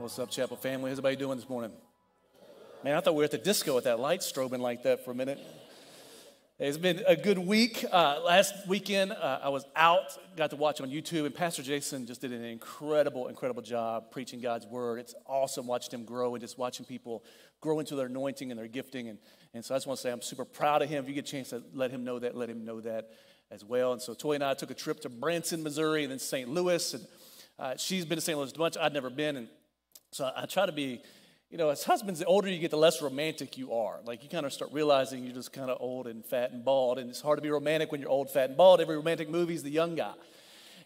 What's up, Chapel family? How's everybody doing this morning? Man, I thought we were at the disco with that light strobing like that for a minute. It's been a good week. Uh, last weekend, uh, I was out, got to watch on YouTube, and Pastor Jason just did an incredible, incredible job preaching God's word. It's awesome watching him grow and just watching people grow into their anointing and their gifting. And, and so I just want to say I'm super proud of him. If you get a chance to let him know that, let him know that as well. And so Toy and I took a trip to Branson, Missouri, and then St. Louis. And uh, she's been to St. Louis a bunch. I'd never been. And so I, try to be, you know, as husbands, the older you get, the less romantic you are. Like you kind of start realizing you're just kind of old and fat and bald. And it's hard to be romantic when you're old, fat, and bald. Every romantic movie is the young guy.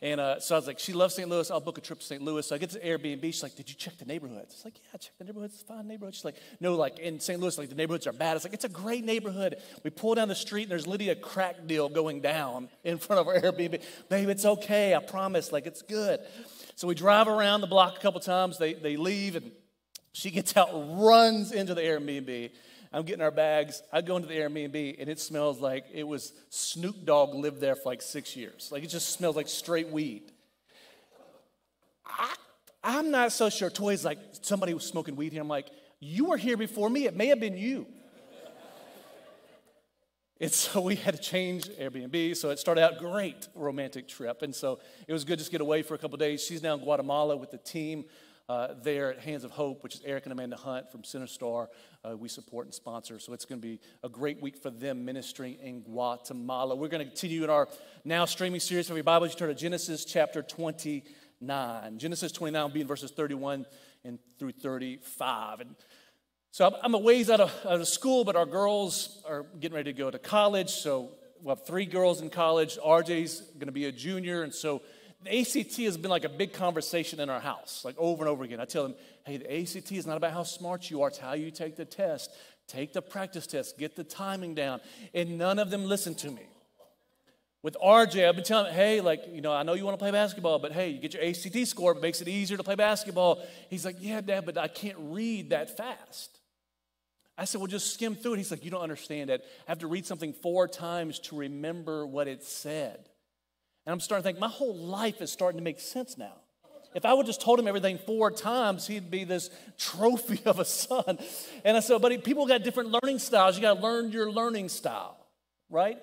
And uh, so I was like, she loves St. Louis. I'll book a trip to St. Louis. So I get to Airbnb. She's like, did you check the neighborhoods? It's like, yeah, I checked the neighborhoods. It's a fine neighborhood. She's like, no, like in St. Louis, like the neighborhoods are bad. It's like, it's a great neighborhood. We pull down the street and there's literally a crack deal going down in front of our Airbnb. Babe, it's okay. I promise. Like, it's good. So we drive around the block a couple times. They, they leave and she gets out, runs into the Airbnb. I'm getting our bags. I go into the Airbnb and it smells like it was Snoop Dogg lived there for like six years. Like it just smells like straight weed. I, I'm not so sure. Toy's like, somebody was smoking weed here. I'm like, you were here before me. It may have been you. And so we had to change Airbnb. So it started out great romantic trip. And so it was good just to get away for a couple days. She's now in Guatemala with the team. Uh, there at Hands of Hope, which is Eric and Amanda Hunt from Center Star. Uh, we support and sponsor. So it's going to be a great week for them ministering in Guatemala. We're going to continue in our now streaming series from your Bible. You turn to Genesis chapter 29. Genesis 29 will be in verses 31 and through 35. And so I'm a ways out of, out of school, but our girls are getting ready to go to college. So we have three girls in college. RJ's going to be a junior. And so the ACT has been like a big conversation in our house, like over and over again. I tell them, hey, the ACT is not about how smart you are, it's how you take the test. Take the practice test, get the timing down. And none of them listen to me. With RJ, I've been telling him, hey, like, you know, I know you want to play basketball, but hey, you get your ACT score, it makes it easier to play basketball. He's like, yeah, Dad, but I can't read that fast. I said, well, just skim through it. He's like, you don't understand it. I have to read something four times to remember what it said. And I'm starting to think, my whole life is starting to make sense now. If I would just told him everything four times, he'd be this trophy of a son. And I said, but people got different learning styles. You got to learn your learning style, right?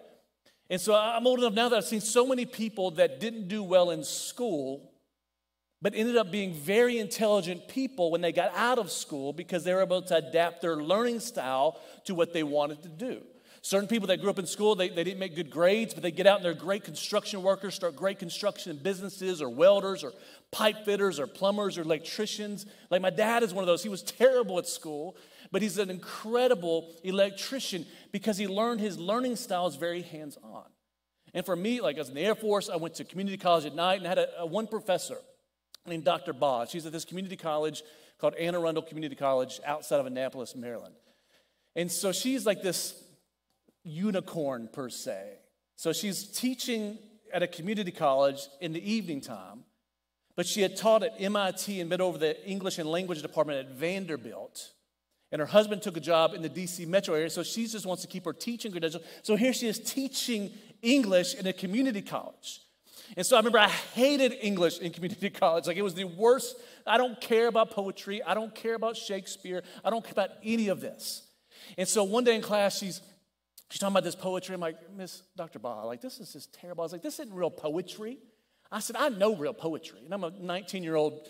And so I'm old enough now that I've seen so many people that didn't do well in school, but ended up being very intelligent people when they got out of school because they were able to adapt their learning style to what they wanted to do. Certain people that grew up in school, they, they didn't make good grades, but they get out and they're great construction workers, start great construction businesses, or welders, or pipe fitters, or plumbers, or electricians. Like my dad is one of those. He was terrible at school, but he's an incredible electrician because he learned his learning style is very hands on. And for me, like I was in the Air Force, I went to community college at night and had a, a one professor named Dr. Boz. She's at this community college called Anne Arundel Community College outside of Annapolis, Maryland. And so she's like this unicorn per se. So she's teaching at a community college in the evening time, but she had taught at MIT and been over the English and language department at Vanderbilt. And her husband took a job in the DC metro area, so she just wants to keep her teaching credentials. So here she is teaching English in a community college. And so I remember I hated English in community college. Like it was the worst. I don't care about poetry. I don't care about Shakespeare. I don't care about any of this. And so one day in class, she's she's talking about this poetry. I'm like, Miss Dr. Ba, like this is just terrible. I was like, this isn't real poetry. I said, I know real poetry. And I'm a 19 year old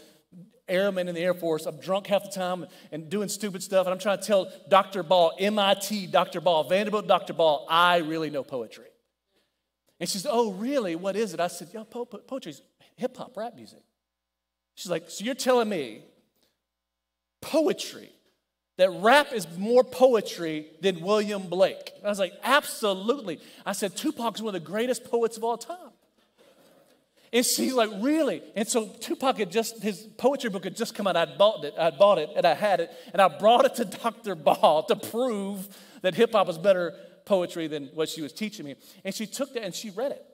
airman in the Air Force. I'm drunk half the time and doing stupid stuff. And I'm trying to tell Dr. Ball, MIT Dr. Ball, Vanderbilt Dr. Ball, I really know poetry. And she said, Oh, really? What is it? I said, Yeah, po- poetry's hip hop, rap music. She's like, So you're telling me poetry, that rap is more poetry than William Blake? I was like, Absolutely. I said, Tupac's one of the greatest poets of all time. And she's like, really? And so Tupac had just, his poetry book had just come out. I'd bought it, I'd bought it, and I had it, and I brought it to Dr. Ball to prove that hip hop was better poetry than what she was teaching me. And she took that and she read it.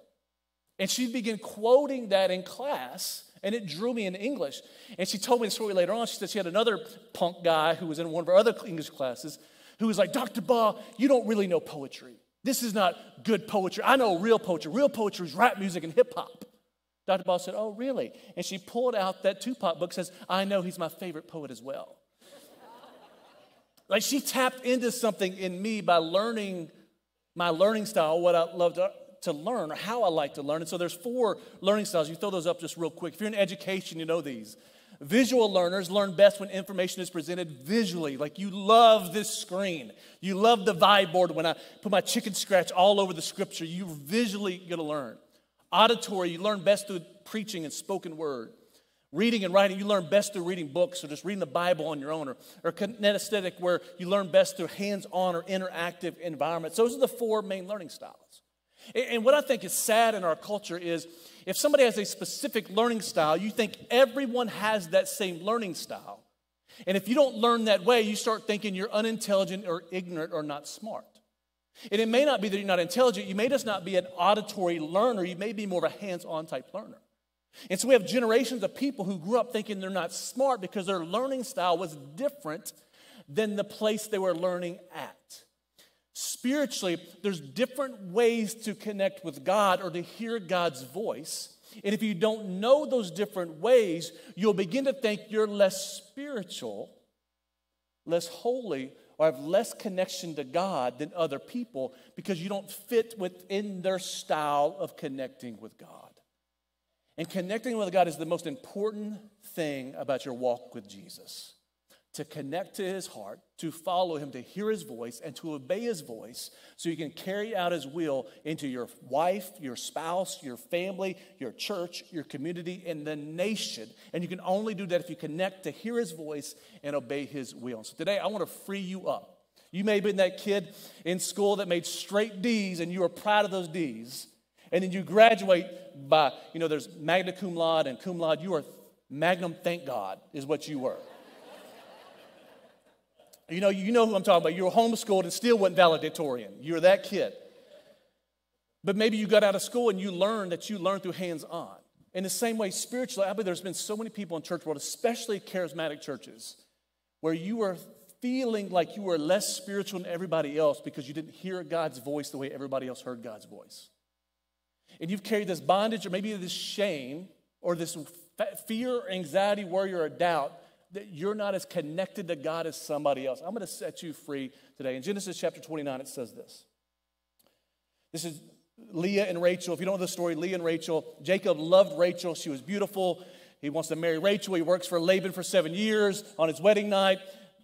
And she began quoting that in class, and it drew me into English. And she told me the story later on. She said she had another punk guy who was in one of her other English classes who was like, Dr. Ball, you don't really know poetry. This is not good poetry. I know real poetry. Real poetry is rap music and hip hop. Dr. Ball said, Oh, really? And she pulled out that Tupac book, says, I know he's my favorite poet as well. like she tapped into something in me by learning my learning style, what I love to, to learn, or how I like to learn. And so there's four learning styles. You throw those up just real quick. If you're in education, you know these. Visual learners learn best when information is presented visually. Like you love this screen. You love the vibe board when I put my chicken scratch all over the scripture. You're visually going to learn. Auditory, you learn best through preaching and spoken word. Reading and writing, you learn best through reading books or just reading the Bible on your own. Or, or kinesthetic, where you learn best through hands on or interactive environments. Those are the four main learning styles. And, and what I think is sad in our culture is if somebody has a specific learning style, you think everyone has that same learning style. And if you don't learn that way, you start thinking you're unintelligent or ignorant or not smart. And it may not be that you're not intelligent, you may just not be an auditory learner, you may be more of a hands on type learner. And so we have generations of people who grew up thinking they're not smart because their learning style was different than the place they were learning at. Spiritually, there's different ways to connect with God or to hear God's voice. And if you don't know those different ways, you'll begin to think you're less spiritual, less holy, or have less connection to God than other people because you don't fit within their style of connecting with God. And connecting with God is the most important thing about your walk with Jesus. To connect to his heart, to follow him, to hear his voice, and to obey his voice so you can carry out his will into your wife, your spouse, your family, your church, your community, and the nation. And you can only do that if you connect to hear his voice and obey his will. So today, I want to free you up. You may have been that kid in school that made straight D's and you were proud of those D's. And then you graduate by, you know, there's magna cum laude and cum laude. You are magnum, thank God, is what you were. you know, you know who I'm talking about. You were homeschooled and still wasn't valedictorian. You were that kid. But maybe you got out of school and you learned that you learned through hands on. In the same way, spiritually, I believe there's been so many people in church world, especially charismatic churches, where you were feeling like you were less spiritual than everybody else because you didn't hear God's voice the way everybody else heard God's voice and you've carried this bondage or maybe this shame or this fear, anxiety, worry, or doubt that you're not as connected to God as somebody else. I'm going to set you free today. In Genesis chapter 29, it says this. This is Leah and Rachel. If you don't know the story, Leah and Rachel, Jacob loved Rachel. She was beautiful. He wants to marry Rachel. He works for Laban for seven years. On his wedding night,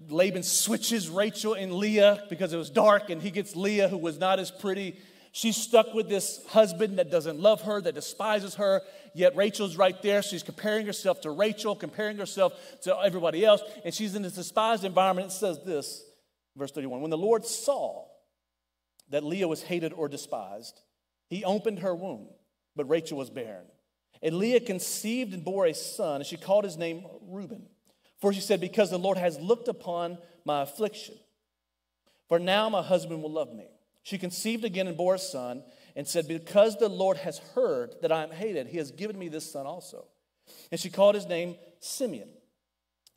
Laban switches Rachel and Leah because it was dark, and he gets Leah, who was not as pretty She's stuck with this husband that doesn't love her, that despises her, yet Rachel's right there. She's comparing herself to Rachel, comparing herself to everybody else, and she's in this despised environment. It says this, verse 31 When the Lord saw that Leah was hated or despised, he opened her womb, but Rachel was barren. And Leah conceived and bore a son, and she called his name Reuben. For she said, Because the Lord has looked upon my affliction, for now my husband will love me. She conceived again and bore a son and said, Because the Lord has heard that I am hated, he has given me this son also. And she called his name Simeon.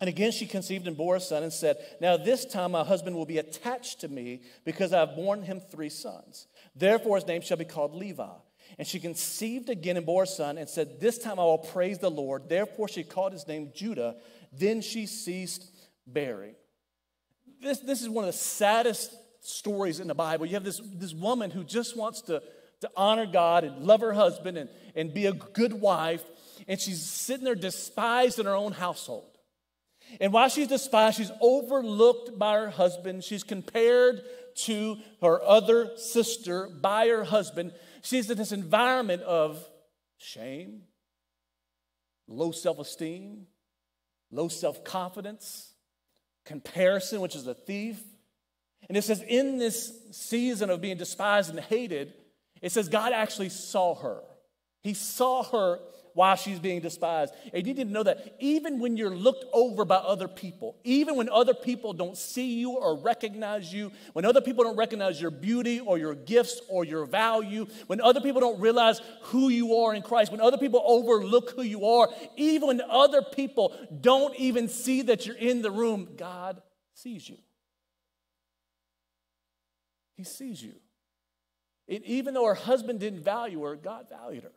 And again she conceived and bore a son and said, Now this time my husband will be attached to me because I have borne him three sons. Therefore his name shall be called Levi. And she conceived again and bore a son and said, This time I will praise the Lord. Therefore she called his name Judah. Then she ceased bearing. This, this is one of the saddest stories in the Bible. You have this, this woman who just wants to, to honor God and love her husband and, and be a good wife, and she's sitting there despised in her own household. And while she's despised, she's overlooked by her husband. She's compared to her other sister by her husband. She's in this environment of shame, low self esteem, low self confidence, comparison, which is a thief, and it says, in this season of being despised and hated, it says God actually saw her. He saw her while she's being despised. And you need to know that even when you're looked over by other people, even when other people don't see you or recognize you, when other people don't recognize your beauty or your gifts or your value, when other people don't realize who you are in Christ, when other people overlook who you are, even when other people don't even see that you're in the room, God sees you. He sees you. And even though her husband didn't value her, God valued her.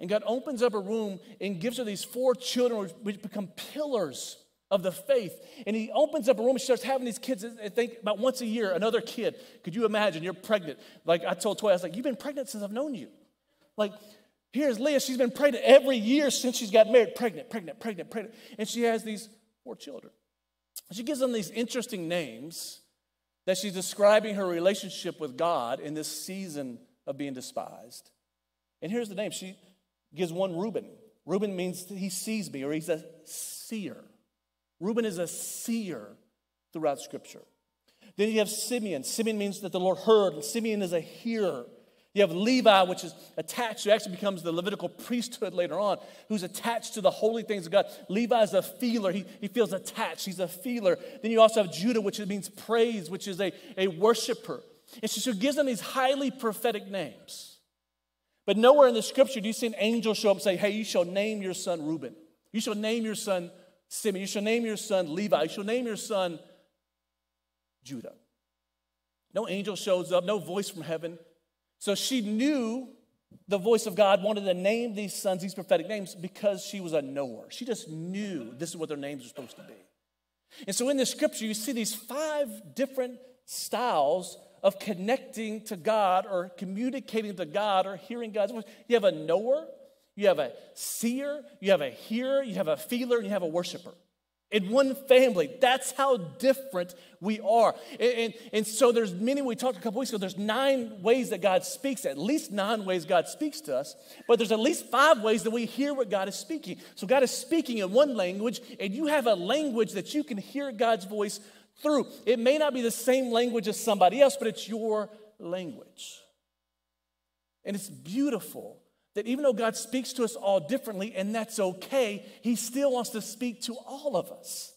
And God opens up a room and gives her these four children, which become pillars of the faith. And he opens up a room and starts having these kids, I think about once a year, another kid. Could you imagine? You're pregnant. Like I told Toy, I was like, You've been pregnant since I've known you. Like, here's Leah. She's been pregnant every year since she's got married. Pregnant, pregnant, pregnant, pregnant. And she has these four children. She gives them these interesting names that she's describing her relationship with God in this season of being despised. And here's the name. She gives one Reuben. Reuben means he sees me or he's a seer. Reuben is a seer throughout Scripture. Then you have Simeon. Simeon means that the Lord heard, and Simeon is a hearer. You have Levi, which is attached, who actually becomes the Levitical priesthood later on, who's attached to the holy things of God. Levi is a feeler. He, he feels attached. He's a feeler. Then you also have Judah, which means praise, which is a, a worshiper. And so she gives them these highly prophetic names. But nowhere in the scripture do you see an angel show up and say, Hey, you shall name your son Reuben. You shall name your son Simeon. You shall name your son Levi. You shall name your son Judah. No angel shows up, no voice from heaven. So she knew the voice of God wanted to name these sons these prophetic names because she was a knower. She just knew this is what their names are supposed to be. And so in the scripture, you see these five different styles of connecting to God or communicating to God or hearing God's voice. You have a knower, you have a seer, you have a hearer, you have a feeler, and you have a worshiper. In one family, that's how different we are. And, and, and, so there's many, we talked a couple weeks ago, there's nine ways that God speaks, at least nine ways God speaks to us, but there's at least five ways that we hear what God is speaking. So God is speaking in one language, and you have a language that you can hear God's voice through. It may not be the same language as somebody else, but it's your language. And it's beautiful that even though God speaks to us all differently, and that's okay, He still wants to speak to all of us.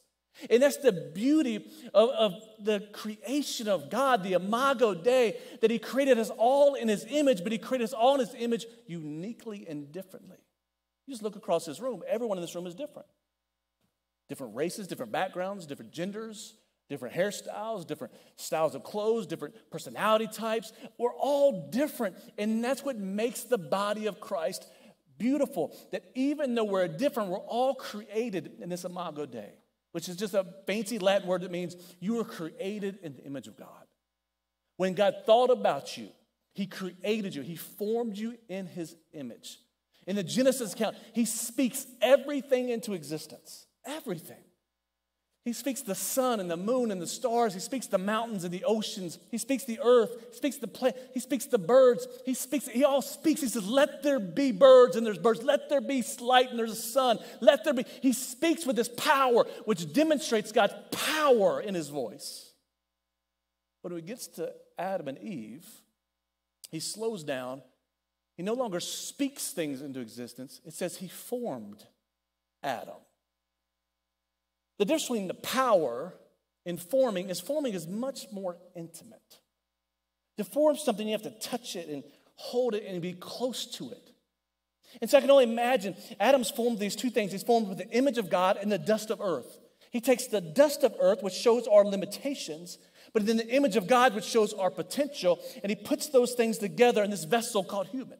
And that's the beauty of, of, the creation of God, the Imago Dei, that He created us all in His image, but He created us all in His image uniquely and differently. You just look across this room, everyone in this room is different. Different races, different backgrounds, different genders, different hairstyles, different styles of clothes, different personality types. We're all different. And that's what makes the body of Christ beautiful. That even though we're different, we're all created in this Imago Dei, which is just a fancy Latin word that means you were created in the image of God. When God thought about you, He created you, He formed you in His image. In the Genesis account, He speaks everything into existence. Everything. He speaks the sun and the moon and the stars. He speaks the mountains and the oceans. He speaks the earth. He speaks the plant. He speaks the birds. He speaks, he all speaks. He says, Let there be birds and there's birds. Let there be light and there's a sun. Let there be. He speaks with this power, which demonstrates God's power in his voice. But when he gets to Adam and Eve, he slows down. He no longer speaks things into existence. It says he formed Adam. The difference between the power in forming is forming is much more intimate. To form something, you have to touch it and hold it and be close to it. And so I can only imagine Adam's formed these two things. He's formed with the image of God and the dust of earth. He takes the dust of earth, which shows our limitations, but then the image of God, which shows our potential, and he puts those things together in this vessel called human.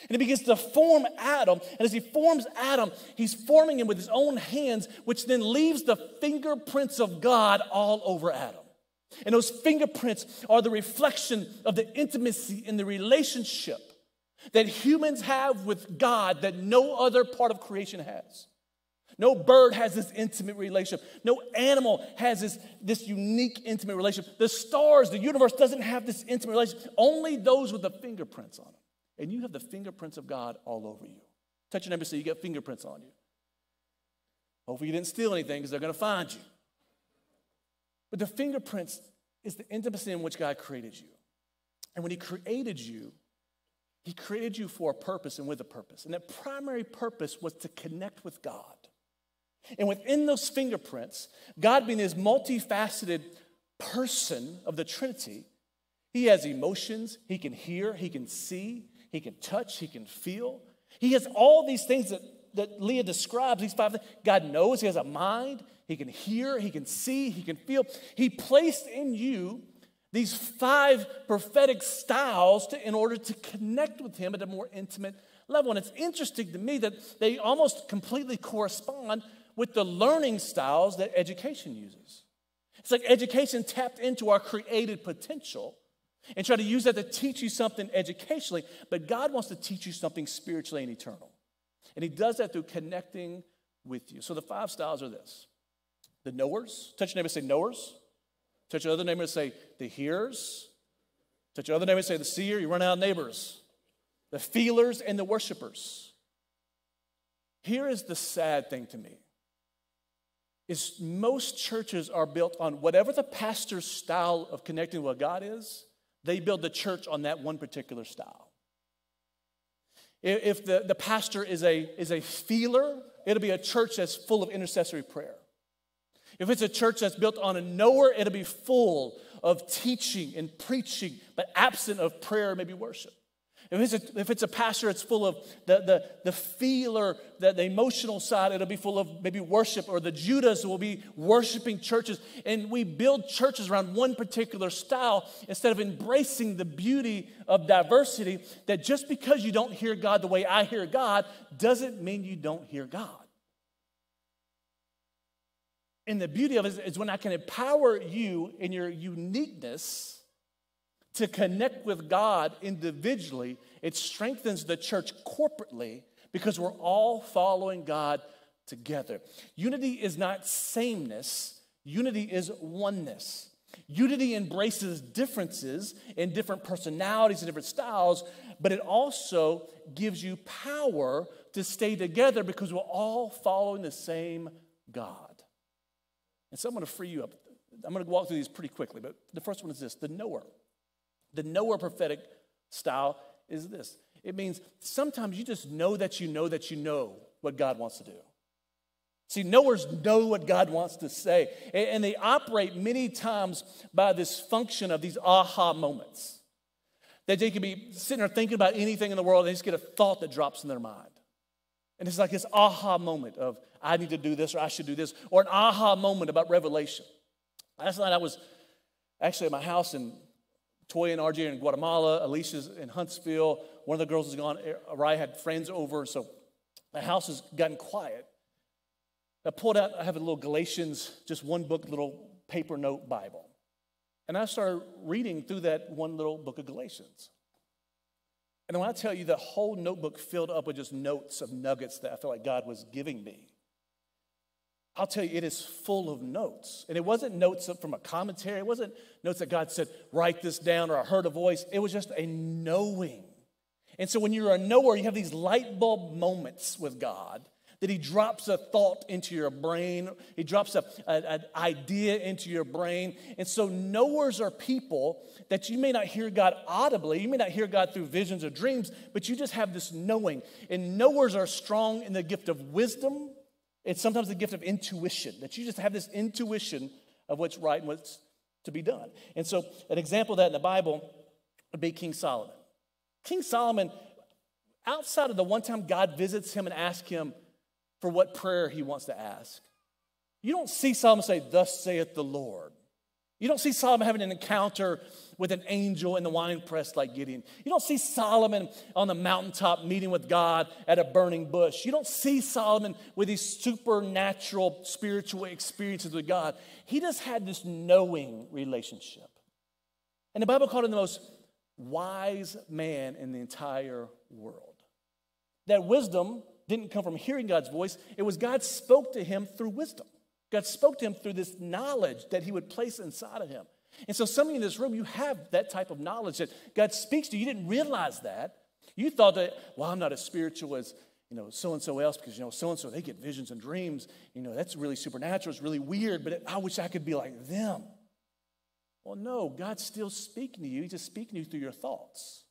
And he begins to form Adam. And as he forms Adam, he's forming him with his own hands, which then leaves the fingerprints of God all over Adam. And those fingerprints are the reflection of the intimacy in the relationship that humans have with God that no other part of creation has. No bird has this intimate relationship. No animal has this, this unique intimate relationship. The stars, the universe doesn't have this intimate relationship. Only those with the fingerprints on them and you have the fingerprints of God all over you. Touch your neighbor say, You got fingerprints on you. Hopefully, you didn't steal anything because they're going to find you. But the fingerprints is the intimacy in which God created you. And when He created you, He created you for a purpose and with a purpose. And that primary purpose was to connect with God. And within those fingerprints, God being this multifaceted person of the Trinity, He has emotions, He can hear, He can see, he can touch, he can feel. He has all these things that, that Leah describes, these five things. God knows, he has a mind, he can hear, he can see, he can feel. He placed in you these five prophetic styles to, in order to connect with him at a more intimate level. And it's interesting to me that they almost completely correspond with the learning styles that education uses. It's like education tapped into our created potential and try to use that to teach you something educationally, but God wants to teach you something spiritually and eternal. And He does that through connecting with you. So the five styles are this the knowers. Touch your neighbor and say knowers. Touch your other neighbor and say the hearers. Touch your other neighbor and say the seer. You run out of neighbors. The feelers and the worshipers. Here is the sad thing to me is most churches are built on whatever the pastor's style of connecting with God is, they build the church on that one particular style. If the, the pastor is a, is a feeler, it'll be a church that's full of intercessory prayer. If it's a church that's built on a knower, it'll be full of teaching and preaching, but absent of prayer, maybe worship. If it's a, if it's a pastor, it's full of the, the, the feeler, the, the emotional side, it'll be full of maybe worship, or the Judahs will be worshiping churches. And we build churches around one particular style instead of embracing the beauty of diversity. That just because you don't hear God the way I hear God doesn't mean you don't hear God. And the beauty of it is when I can empower you in your uniqueness to connect with God individually, it strengthens the church corporately because we're all following God together. Unity is not sameness, unity is oneness. Unity embraces differences in different personalities and different styles, but it also gives you power to stay together because we're all following the same God. And so I'm going to free you up. I'm going to walk through these pretty quickly, but the first one is this the knower. The knower prophetic style is this it means sometimes you just know that you know that you know what God wants to do. See, knowers know what God wants to say, and they operate many times by this function of these aha moments. That they can be sitting there thinking about anything in the world, and they just get a thought that drops in their mind. And it's like this aha moment of, I need to do this or I should do this, or an aha moment about revelation. Last night I was actually at my house in Toy and RJ are in Guatemala. Alicia's in Huntsville. One of the girls is gone. Araya had friends over, so the house has gotten quiet. I pulled out, I have a little Galatians, just one book, little paper note Bible. And I started reading through that one little book of Galatians. And when I tell you the whole notebook filled up with just notes of nuggets that I felt like God was giving me. I'll tell you, it is full of notes. And it wasn't notes from a commentary, it wasn't notes that God said, write this down or I heard a voice. It was just a knowing. And so when you're a knower, you have these light bulb moments with God that He drops a thought into your brain, He drops a, an idea into your brain. And so knowers are people that you may not hear God audibly, you may not hear God through visions or dreams, but you just have this knowing. And knowers are strong in the gift of wisdom it's sometimes the gift of intuition, that you just have this intuition of what's right and what's to be done. And so, an example of that in the Bible would be King Solomon. King Solomon, outside of the one time God visits him and asks him for what prayer he wants to ask, you don't see Solomon say, Thus saith the Lord. You don't see Solomon having an encounter with an angel in the wine press like Gideon. You don't see Solomon on the mountaintop meeting with God at a burning bush. You don't see Solomon with these supernatural spiritual experiences with God. He just had this knowing relationship. And the Bible called him the most wise man in the entire world. That wisdom didn't come from hearing God's voice, it was God spoke to him through wisdom. God spoke to him through this knowledge that he would place inside of him. And so, some of you in this room, you have that type of knowledge that God speaks to you. You didn't realize that. You thought that, well, I'm not as spiritual as, you know, so and so else because, you know, so and so, they get visions and dreams. You know, that's really supernatural. It's really weird, but I wish I could be like them. Well, no, God's still speaking to you. He's just speaking to you through your thoughts.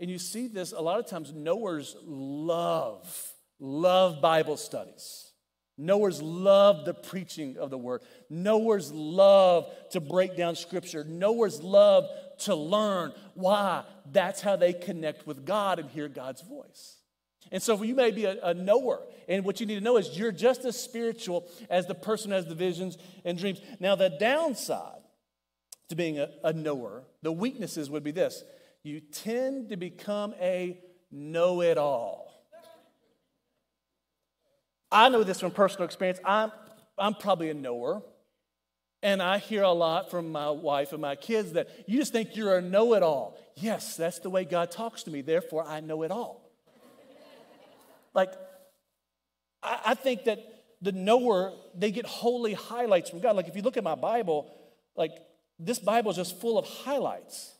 And you see this a lot of times, knowers love, love Bible studies. Knowers love the preaching of the word. Knowers love to break down scripture. Knowers love to learn. Why? That's how they connect with God and hear God's voice. And so you may be a, a, knower, and what you need to know is you're just as spiritual as the person who has the visions and dreams. Now, the downside to being a, a knower, the weaknesses would be this you tend to become a know it all. I know this from personal experience. I'm, I'm probably a knower. And I hear a lot from my wife and my kids that you just think you're a know it all. Yes, that's the way God talks to me. Therefore, I know it all. like, I, I think that the knower, they get holy highlights from God. Like, if you look at my Bible, like, this Bible is just full of highlights.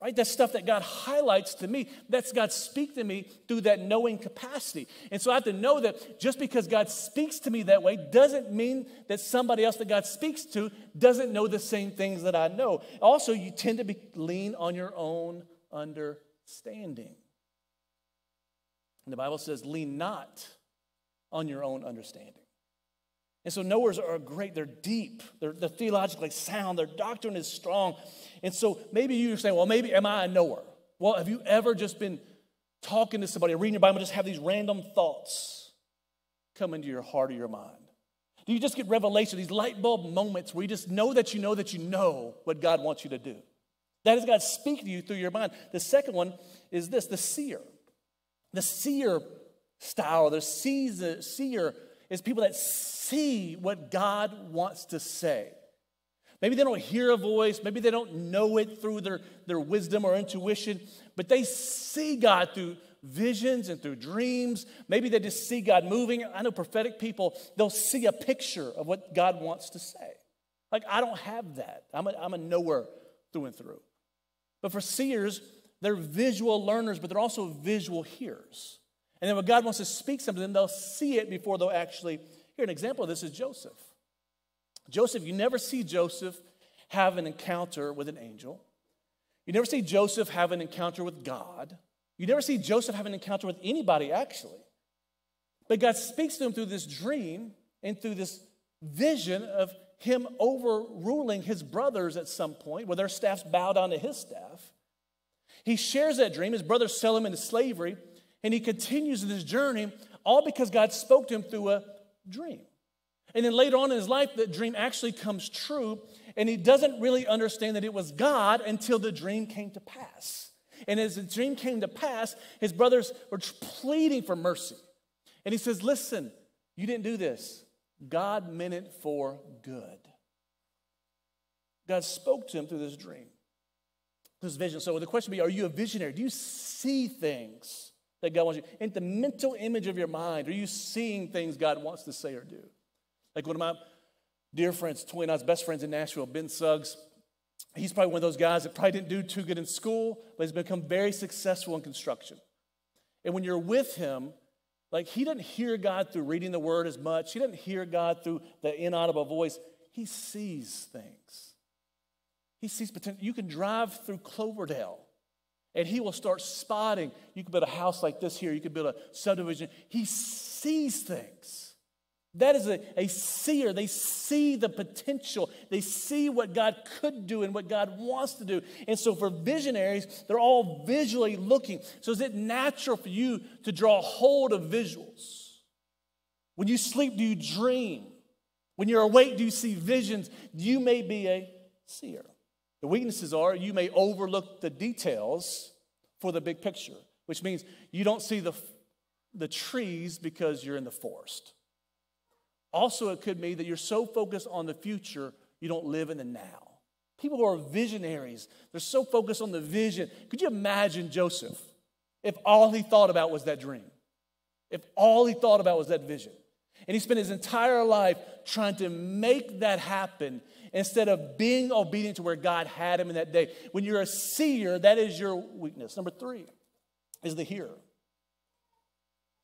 Right? That's stuff that God highlights to me. That's God speak to me through that knowing capacity. And so I have to know that just because God speaks to me that way doesn't mean that somebody else that God speaks to doesn't know the same things that I know. Also, you tend to be, lean on your own understanding. And the Bible says, lean not on your own understanding. And so knowers are great. They're deep. They're, they're, theologically sound. Their doctrine is strong. And so maybe you're saying, well, maybe am I a knower? Well, have you ever just been talking to somebody, reading your Bible, just have these random thoughts come into your heart or your mind? Do you just get revelation, these light bulb moments where you just know that you know that you know what God wants you to do? That is God speaking to you through your mind. The second one is this the seer. The seer style, the seer is people that see what God wants to say. Maybe they don't hear a voice, maybe they don't know it through their, their wisdom or intuition, but they see God through visions and through dreams. Maybe they just see God moving. I know prophetic people, they'll see a picture of what God wants to say. Like, I don't have that. I'm a, I'm a knower through and through. But for seers, they're visual learners, but they're also visual hearers. And then when God wants to speak something, they'll see it before they'll actually hear. An example of this is Joseph. Joseph, you never see Joseph have an encounter with an angel. You never see Joseph have an encounter with God. You never see Joseph have an encounter with anybody, actually. But God speaks to him through this dream and through this vision of him overruling his brothers at some point, where their staffs bow down to his staff. He shares that dream. His brothers sell him into slavery, and he continues this journey, all because God spoke to him through a dream. And then later on in his life, that dream actually comes true, and he doesn't really understand that it was God until the dream came to pass. And as the dream came to pass, his brothers were pleading for mercy. And he says, Listen, you didn't do this. God meant it for good. God spoke to him through this dream, this vision. So the question would be Are you a visionary? Do you see things that God wants you? In the mental image of your mind, are you seeing things God wants to say or do? Like one of my dear friends, 29's best friends in Nashville, Ben Suggs, he's probably one of those guys that probably didn't do too good in school, but has become very successful in construction. And when you're with him, like he doesn't hear God through reading the word as much, he doesn't hear God through the inaudible voice. He sees things. He sees potential. You can drive through Cloverdale and he will start spotting. You can build a house like this here, you can build a subdivision. He sees things. That is a, a seer. They see the potential. They see what God could do and what God wants to do. And so for visionaries, they're all visually looking. So is it natural for you to draw hold of visuals? When you sleep, do you dream? When you're awake, do you see visions? You may be a seer. The weaknesses are you may overlook the details for the big picture, which means you don't see the, the trees because you're in the forest. Also, it could mean that you're so focused on the future, you don't live in the now. People who are visionaries, they're so focused on the vision. Could you imagine Joseph if all he thought about was that dream? If all he thought about was that vision? And he spent his entire life trying to make that happen instead of being obedient to where God had him in that day. When you're a seer, that is your weakness. Number three is the hearer.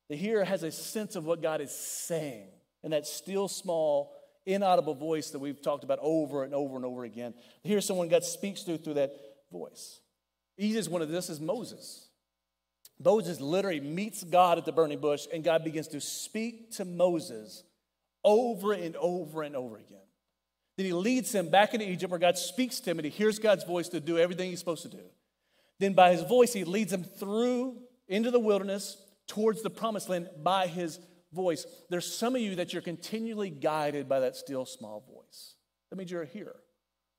The hearer has a sense of what God is saying and that still small, inaudible voice that we've talked about over and over and over again. Here's someone God speaks through through that voice. Easiest one of this is Moses. Moses literally meets God at the burning bush, and God begins to speak to Moses over and over and over again. Then he leads him back into Egypt where God speaks to him and he hears God's voice to do everything he's supposed to do. Then by his voice, he leads him through into the wilderness towards the promised land by his voice. There's some of you that you're continually guided by that still small voice. That means you're a hearer.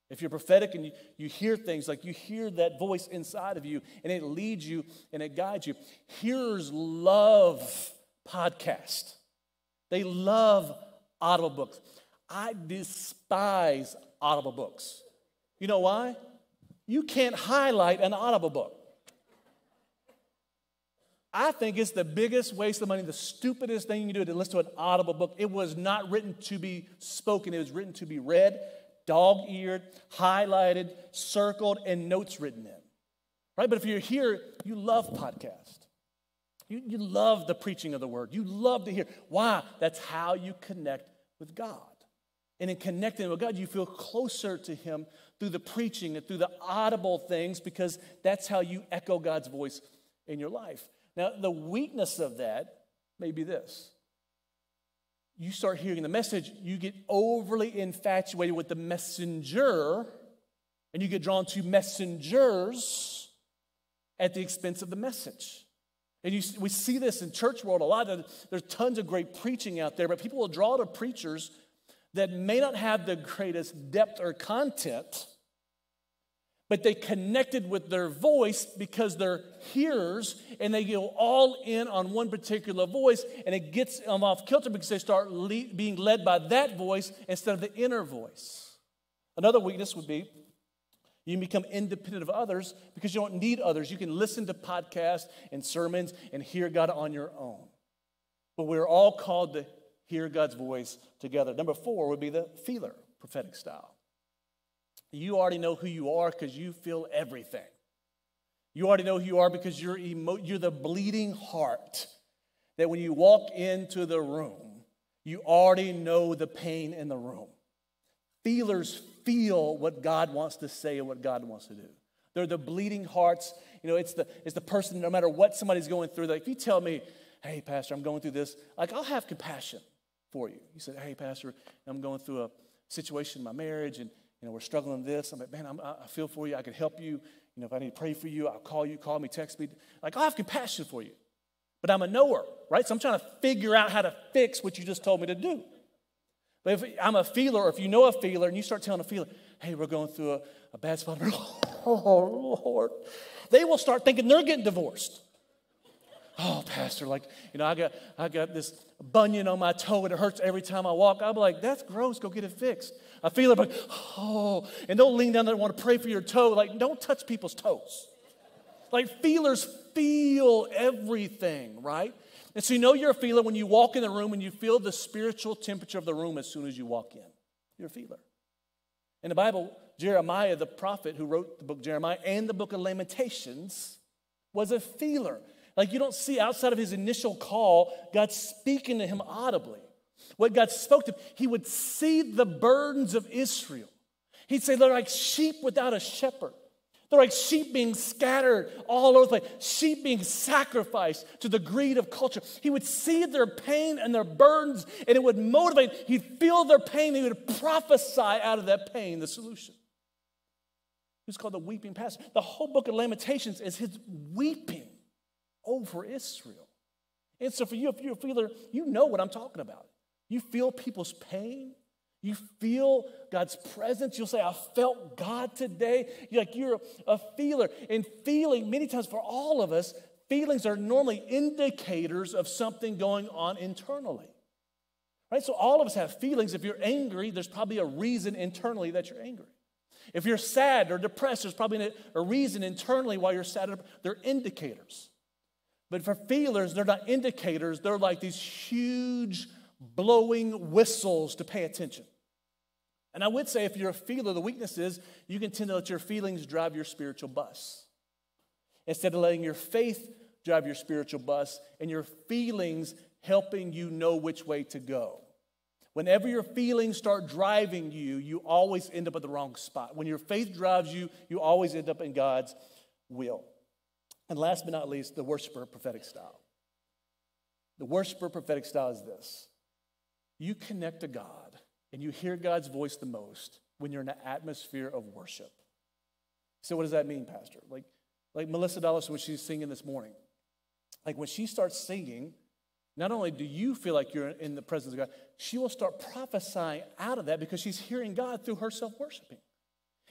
If you're prophetic and you, you hear things, like you hear that voice inside of you and it leads you and it guides you. Hearers love podcast. They love audible books. I despise audible books. You know why? You can't highlight an audible book. I think it's the biggest waste of money, the stupidest thing you can do to listen to an audible book. It was not written to be spoken, it was written to be read, dog eared, highlighted, circled, and notes written in. Right? But if you're here, you love podcast. You, you love the preaching of the word. You love to hear. Why? That's how you connect with God. And in connecting with God, you feel closer to Him through the preaching and through the audible things because that's how you echo God's voice in your life. Now, the weakness of that may be this. You start hearing the message, you get overly infatuated with the messenger, and you get drawn to messengers at the expense of the message. And you, we see this in church world a lot. There's tons of great preaching out there, but people will draw to preachers that may not have the greatest depth or content, but they connected with their voice because they're hearers and they go all in on one particular voice and it gets them off kilter because they start le- being led by that voice instead of the inner voice. Another weakness would be you can become independent of others because you don't need others. You can listen to podcasts and sermons and hear God on your own. But we're all called to hear God's voice together. Number four would be the feeler prophetic style. You already know who you are because you feel everything. You already know who you are because you're, emo- you're the bleeding heart that when you walk into the room, you already know the pain in the room. Feelers feel what God wants to say and what God wants to do. They're the bleeding hearts. You know, it's the, it's the person, no matter what somebody's going through, like if you tell me, hey, Pastor, I'm going through this, like I'll have compassion for you. You said, hey, Pastor, I'm going through a situation in my marriage and you know, we're struggling with this. I'm like, man, I'm, i feel for you. I could help you. You know, if I need to pray for you, I'll call you, call me, text me. Like, I have compassion for you. But I'm a knower, right? So I'm trying to figure out how to fix what you just told me to do. But if I'm a feeler, or if you know a feeler and you start telling a feeler, hey, we're going through a, a bad spot, oh, Lord, they will start thinking they're getting divorced. Oh, Pastor, like, you know, I got, I got this bunion on my toe and it hurts every time I walk. Be like, that's gross, go get it fixed. I feel it, like, oh, and don't lean down there and want to pray for your toe. Like, don't touch people's toes. Like, feelers feel everything, right? And so you know you're a feeler when you walk in the room and you feel the spiritual temperature of the room as soon as you walk in. You're a feeler. In the Bible, Jeremiah, the prophet who wrote the book Jeremiah and the book of Lamentations, was a feeler. Like you don't see outside of his initial call, God speaking to him audibly. What God spoke to him, he would see the burdens of Israel. He'd say, They're like sheep without a shepherd. They're like sheep being scattered all over the place, sheep being sacrificed to the greed of culture. He would see their pain and their burdens, and it would motivate. He'd feel their pain, he would prophesy out of that pain the solution. It's called the weeping pastor. The whole book of Lamentations is his weeping over Israel. And so, for you, if you're a feeler, you know what I'm talking about. You feel people's pain. You feel God's presence. You'll say, I felt God today. You're like you're a feeler. And feeling, many times for all of us, feelings are normally indicators of something going on internally. Right? So all of us have feelings. If you're angry, there's probably a reason internally that you're angry. If you're sad or depressed, there's probably a reason internally why you're sad. They're indicators. But for feelers, they're not indicators, they're like these huge blowing whistles to pay attention. And I would say if you're a feeler, the weakness is you can tend to let your feelings drive your spiritual bus. Instead of letting your faith drive your spiritual bus and your feelings helping you know which way to go. Whenever your feelings start driving you, you always end up at the wrong spot. When your faith drives you, you always end up in God's will. And last but not least, the worshiper prophetic style. The worshiper prophetic style is this you connect to God and you hear God's voice the most when you're in an atmosphere of worship. So, what does that mean, Pastor? Like, like Melissa Dallas, when she's singing this morning, like when she starts singing, not only do you feel like you're in the presence of God, she will start prophesying out of that because she's hearing God through herself worshiping.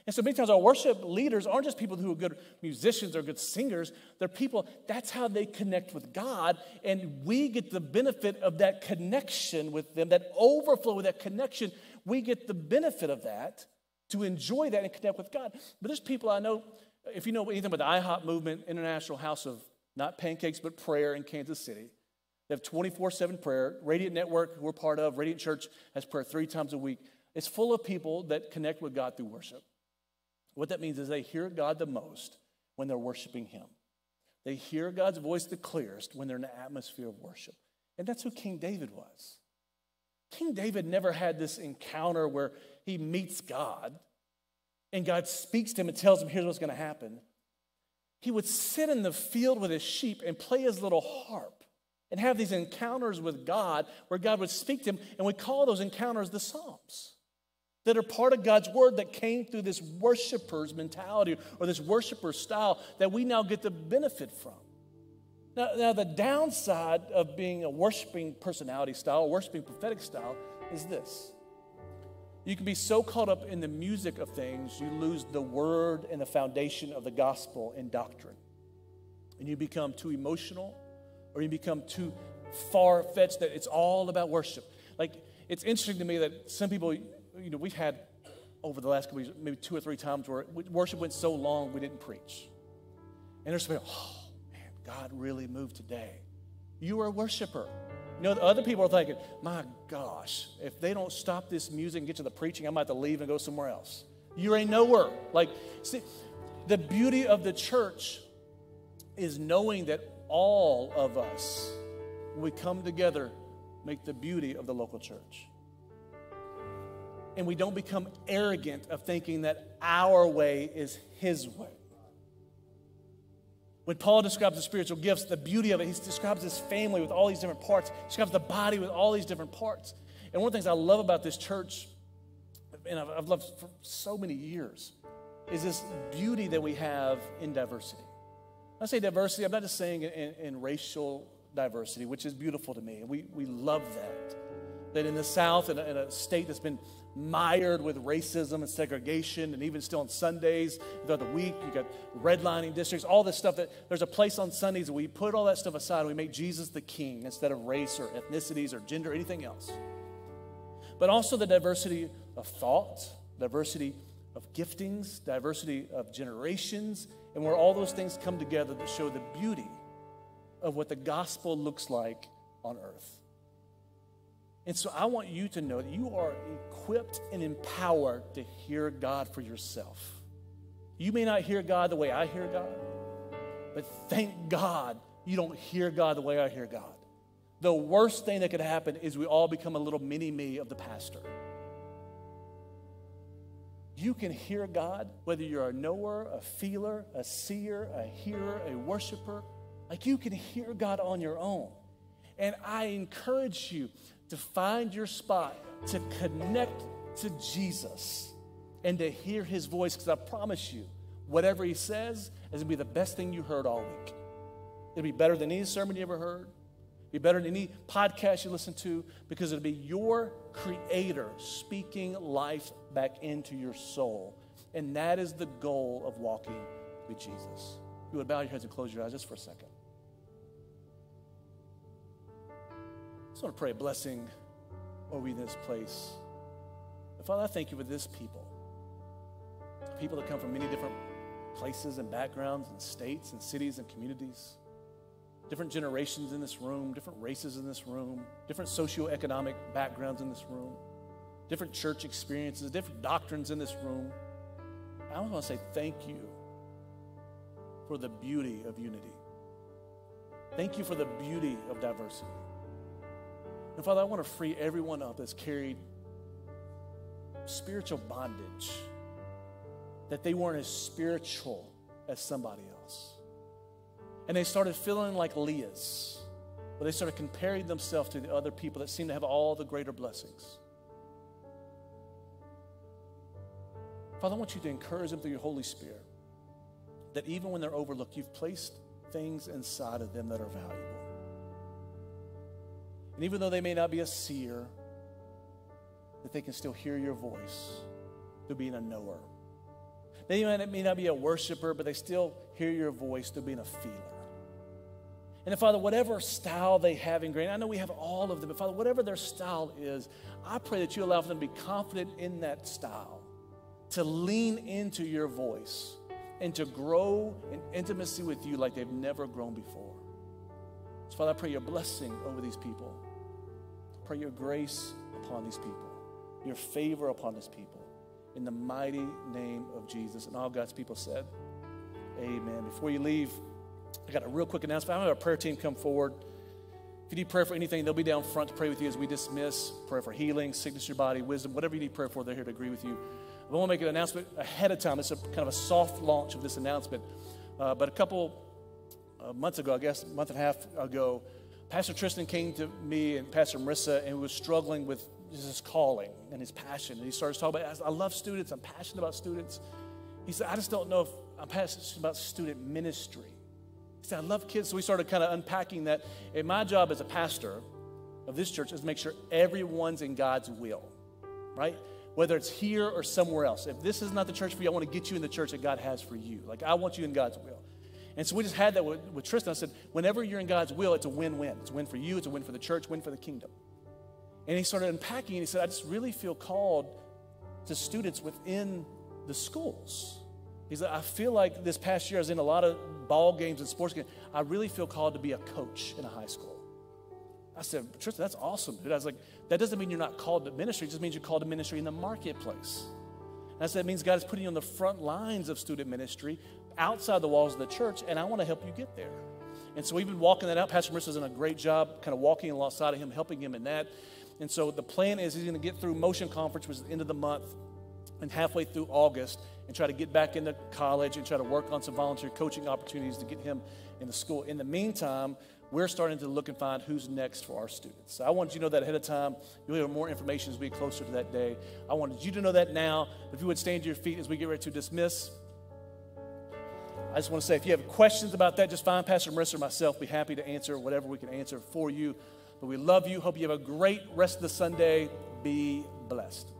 And so many times our worship leaders aren't just people who are good musicians or good singers. They're people, that's how they connect with God. And we get the benefit of that connection with them, that overflow of that connection. We get the benefit of that to enjoy that and connect with God. But there's people I know, if you know anything about the IHOP movement, International House of not pancakes, but prayer in Kansas City. They have 24 7 prayer. Radiant Network, we're part of, Radiant Church has prayer three times a week. It's full of people that connect with God through worship. What that means is they hear God the most when they're worshiping Him. They hear God's voice the clearest when they're in an atmosphere of worship. And that's who King David was. King David never had this encounter where he meets God and God speaks to him and tells him, here's what's going to happen. He would sit in the field with his sheep and play his little harp and have these encounters with God where God would speak to him, and we call those encounters the Psalms that are part of God's word that came through this worshiper's mentality or this worshiper style that we now get the benefit from. Now, now, the downside of being a worshiping personality style, a worshiping prophetic style, is this. You can be so caught up in the music of things, you lose the word and the foundation of the gospel and doctrine. And you become too emotional or you become too far fetched that it's all about worship. Like, it's interesting to me that some people you know, we've had over the last couple years, maybe two or three times where worship went so long we didn't preach. And there's somebody, oh man, God really moved today. You are a worshiper. You know, other people are thinking, my gosh, if they don't stop this music and get to the preaching, I might have to leave and go somewhere else. You ain't nowhere. Like, see, the beauty of the church is knowing that all of us, when we come together, make the beauty of the local church and we don't become arrogant of thinking that our way is his way. When Paul describes the spiritual gifts, the beauty of it, he describes his family with all these different parts, he describes the body with all these different parts. And one of the things I love about this church, and I've, I've loved for so many years, is this beauty that we have in diversity. When I say diversity, I'm not just saying in, in racial diversity, which is beautiful to me. We, we love that. That in the South, in a, in a state that's been mired with racism and segregation, and even still on Sundays throughout the week, you got redlining districts, all this stuff. That there's a place on Sundays where we put all that stuff aside and we make Jesus the king instead of race or ethnicities or gender anything else. But also the diversity of thought, diversity of giftings, diversity of generations, and where all those things come together to show the beauty of what the gospel looks like on earth. And so I want you to know that you are equipped and empowered to hear God for yourself. You may not hear God the way I hear God, but thank God you don't hear God the way I hear God. The worst thing that could happen is we all become a little mini me of the pastor. You can hear God whether you're a knower, a feeler, a seer, a hearer, a worshiper. Like you can hear God on your own. And I encourage you to find your spot, to connect to Jesus, and to hear his voice. Because I promise you, whatever he says is going to be the best thing you heard all week. It'll be better than any sermon you ever heard, It'll be better than any podcast you listen to, because it'll be your creator speaking life back into your soul. And that is the goal of walking with Jesus. You would bow your heads and close your eyes just for a second. Just want to pray a blessing over you in this place. Father, I thank you for this people. People that come from many different places and backgrounds and states and cities and communities. Different generations in this room, different races in this room, different socioeconomic backgrounds in this room, different church experiences, different doctrines in this room. I want to say thank you for the beauty of unity. Thank you for the beauty of diversity. And Father, I want to free everyone up that's carried spiritual bondage, that they weren't as spiritual as somebody else. And they started feeling like Leah's, where they started comparing themselves to the other people that seem to have all the greater blessings. Father, I want you to encourage them through your Holy Spirit that even when they're overlooked, you've placed things inside of them that are valuable. And even though they may not be a seer, that they can still hear your voice through being a knower. They may not be a worshiper, but they still hear your voice through being a feeler. And Father, whatever style they have ingrained, I know we have all of them, but Father, whatever their style is, I pray that you allow them to be confident in that style, to lean into your voice, and to grow in intimacy with you like they've never grown before. So, Father, I pray your blessing over these people. Pray your grace upon these people, your favor upon these people. In the mighty name of Jesus. And all God's people said, Amen. Before you leave, I got a real quick announcement. I'm going to have our prayer team come forward. If you need prayer for anything, they'll be down front to pray with you as we dismiss. Prayer for healing, sickness your body, wisdom, whatever you need prayer for, they're here to agree with you. I want to make an announcement ahead of time. It's a kind of a soft launch of this announcement. Uh, but a couple uh, months ago, I guess a month and a half ago, Pastor Tristan came to me and Pastor Marissa and was struggling with his calling and his passion. And he starts talking about, I love students, I'm passionate about students. He said, I just don't know if I'm passionate about student ministry. He said, I love kids. So we started kind of unpacking that. And my job as a pastor of this church is to make sure everyone's in God's will, right? Whether it's here or somewhere else. If this is not the church for you, I want to get you in the church that God has for you. Like, I want you in God's will. And so we just had that with, with Tristan. I said, whenever you're in God's will, it's a win win. It's a win for you, it's a win for the church, win for the kingdom. And he started unpacking and he said, I just really feel called to students within the schools. He said, I feel like this past year I was in a lot of ball games and sports games. I really feel called to be a coach in a high school. I said, Tristan, that's awesome, dude. I was like, that doesn't mean you're not called to ministry. It just means you're called to ministry in the marketplace. And I said, it means God is putting you on the front lines of student ministry outside the walls of the church, and I want to help you get there. And so we've been walking that out. Pastor Marissa's done a great job kind of walking alongside of him, helping him in that. And so the plan is he's going to get through Motion Conference, which is the end of the month, and halfway through August, and try to get back into college and try to work on some volunteer coaching opportunities to get him in the school. In the meantime, we're starting to look and find who's next for our students. So I wanted you to know that ahead of time. You'll have more information as we get closer to that day. I wanted you to know that now. If you would stand to your feet as we get ready to dismiss. I just want to say, if you have questions about that, just find Pastor Marissa or myself. Be happy to answer whatever we can answer for you. But we love you. Hope you have a great rest of the Sunday. Be blessed.